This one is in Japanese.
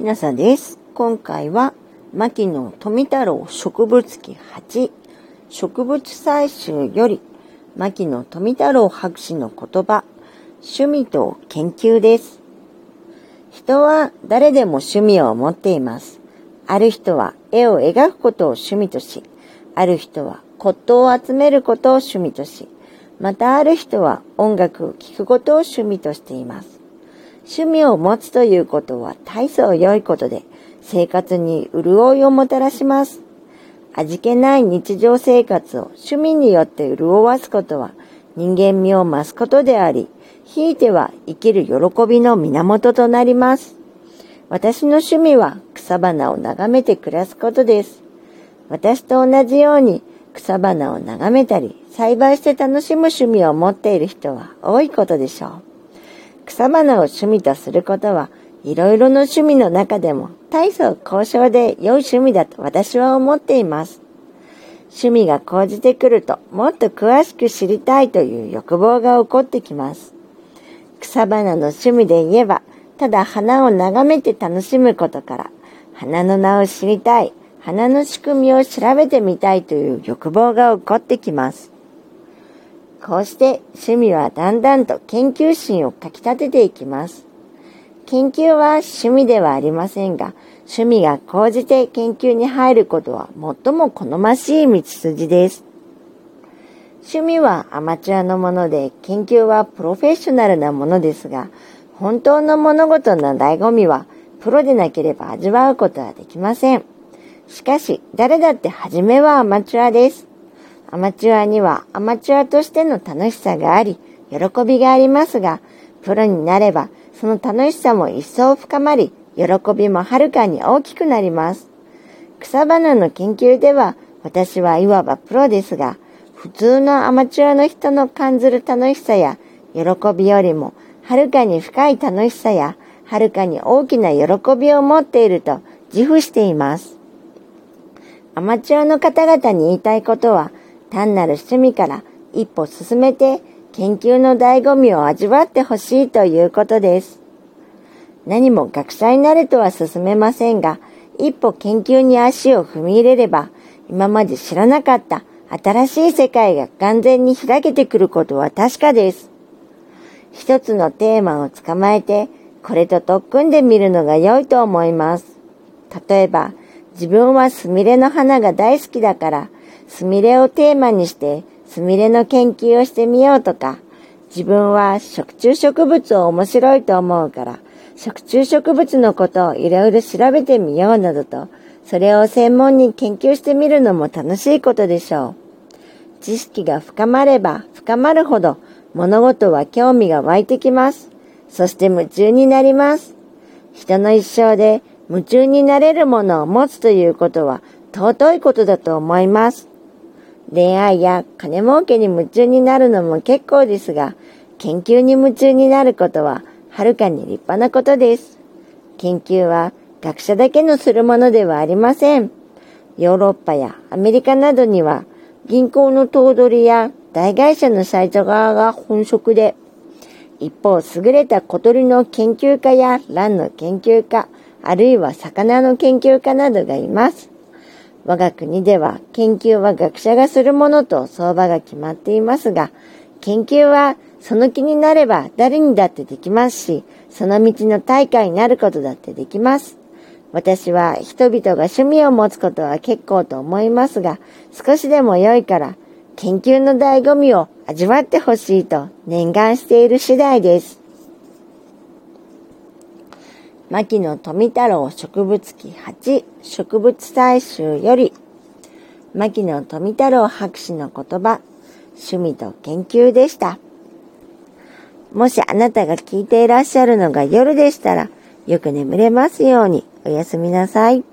きなさです。今回は、牧野富太郎植物記8、植物採集より、牧野富太郎博士の言葉、趣味と研究です。人は誰でも趣味を持っています。ある人は絵を描くことを趣味とし、ある人は骨董を集めることを趣味とし、またある人は音楽を聴くことを趣味としています。趣味を持つということは大層良いことで、生活に潤いをもたらします。味気ない日常生活を趣味によって潤わすことは人間味を増すことであり、ひいては生きる喜びの源となります。私の趣味は草花を眺めて暮らすことです。私と同じように草花を眺めたり、栽培して楽しむ趣味を持っている人は多いことでしょう。草花を趣味とすることは、いろいろな趣味の中でも大層高尚で良い趣味だと私は思っています。趣味が講じてくるともっと詳しく知りたいという欲望が起こってきます。草花の趣味で言えば、ただ花を眺めて楽しむことから、花の名を知りたい、花の仕組みを調べてみたいという欲望が起こってきます。こうして趣味はだんだんと研究心をかき立てていきます。研究は趣味ではありませんが、趣味が高じて研究に入ることは最も好ましい道筋です。趣味はアマチュアのもので、研究はプロフェッショナルなものですが、本当の物事の醍醐味は、プロでなければ味わうことはできません。しかし、誰だって初めはアマチュアです。アマチュアにはアマチュアとしての楽しさがあり、喜びがありますが、プロになればその楽しさも一層深まり、喜びもはるかに大きくなります。草花の研究では私はいわばプロですが、普通のアマチュアの人の感じる楽しさや喜びよりもはるかに深い楽しさやはるかに大きな喜びを持っていると自負しています。アマチュアの方々に言いたいことは、単なる趣味から一歩進めて研究の醍醐味を味わってほしいということです。何も学者になるとは進めませんが、一歩研究に足を踏み入れれば、今まで知らなかった新しい世界が完全に開けてくることは確かです。一つのテーマを捕まえて、これと特訓で見るのが良いと思います。例えば、自分はスミレの花が大好きだから、スミレをテーマにしてスミレの研究をしてみようとか、自分は食虫植物を面白いと思うから、食虫植物のことをいろいろ調べてみようなどと、それを専門に研究してみるのも楽しいことでしょう。知識が深まれば深まるほど物事は興味が湧いてきます。そして夢中になります。人の一生で夢中になれるものを持つということは尊いことだと思います。恋愛や金儲けに夢中になるのも結構ですが、研究に夢中になることははるかに立派なことです。研究は学者だけのするものではありません。ヨーロッパやアメリカなどには銀行の頭取や大会社のサイト側が本職で、一方優れた小鳥の研究家や卵の研究家、あるいは魚の研究家などがいます。我が国では研究は学者がするものと相場が決まっていますが、研究はその気になれば誰にだってできますし、その道の大会になることだってできます。私は人々が趣味を持つことは結構と思いますが、少しでも良いから研究の醍醐味を味わってほしいと念願している次第です。牧野富太郎植物記8植物採集より、牧野富太郎博士の言葉、趣味と研究でした。もしあなたが聞いていらっしゃるのが夜でしたら、よく眠れますようにおやすみなさい。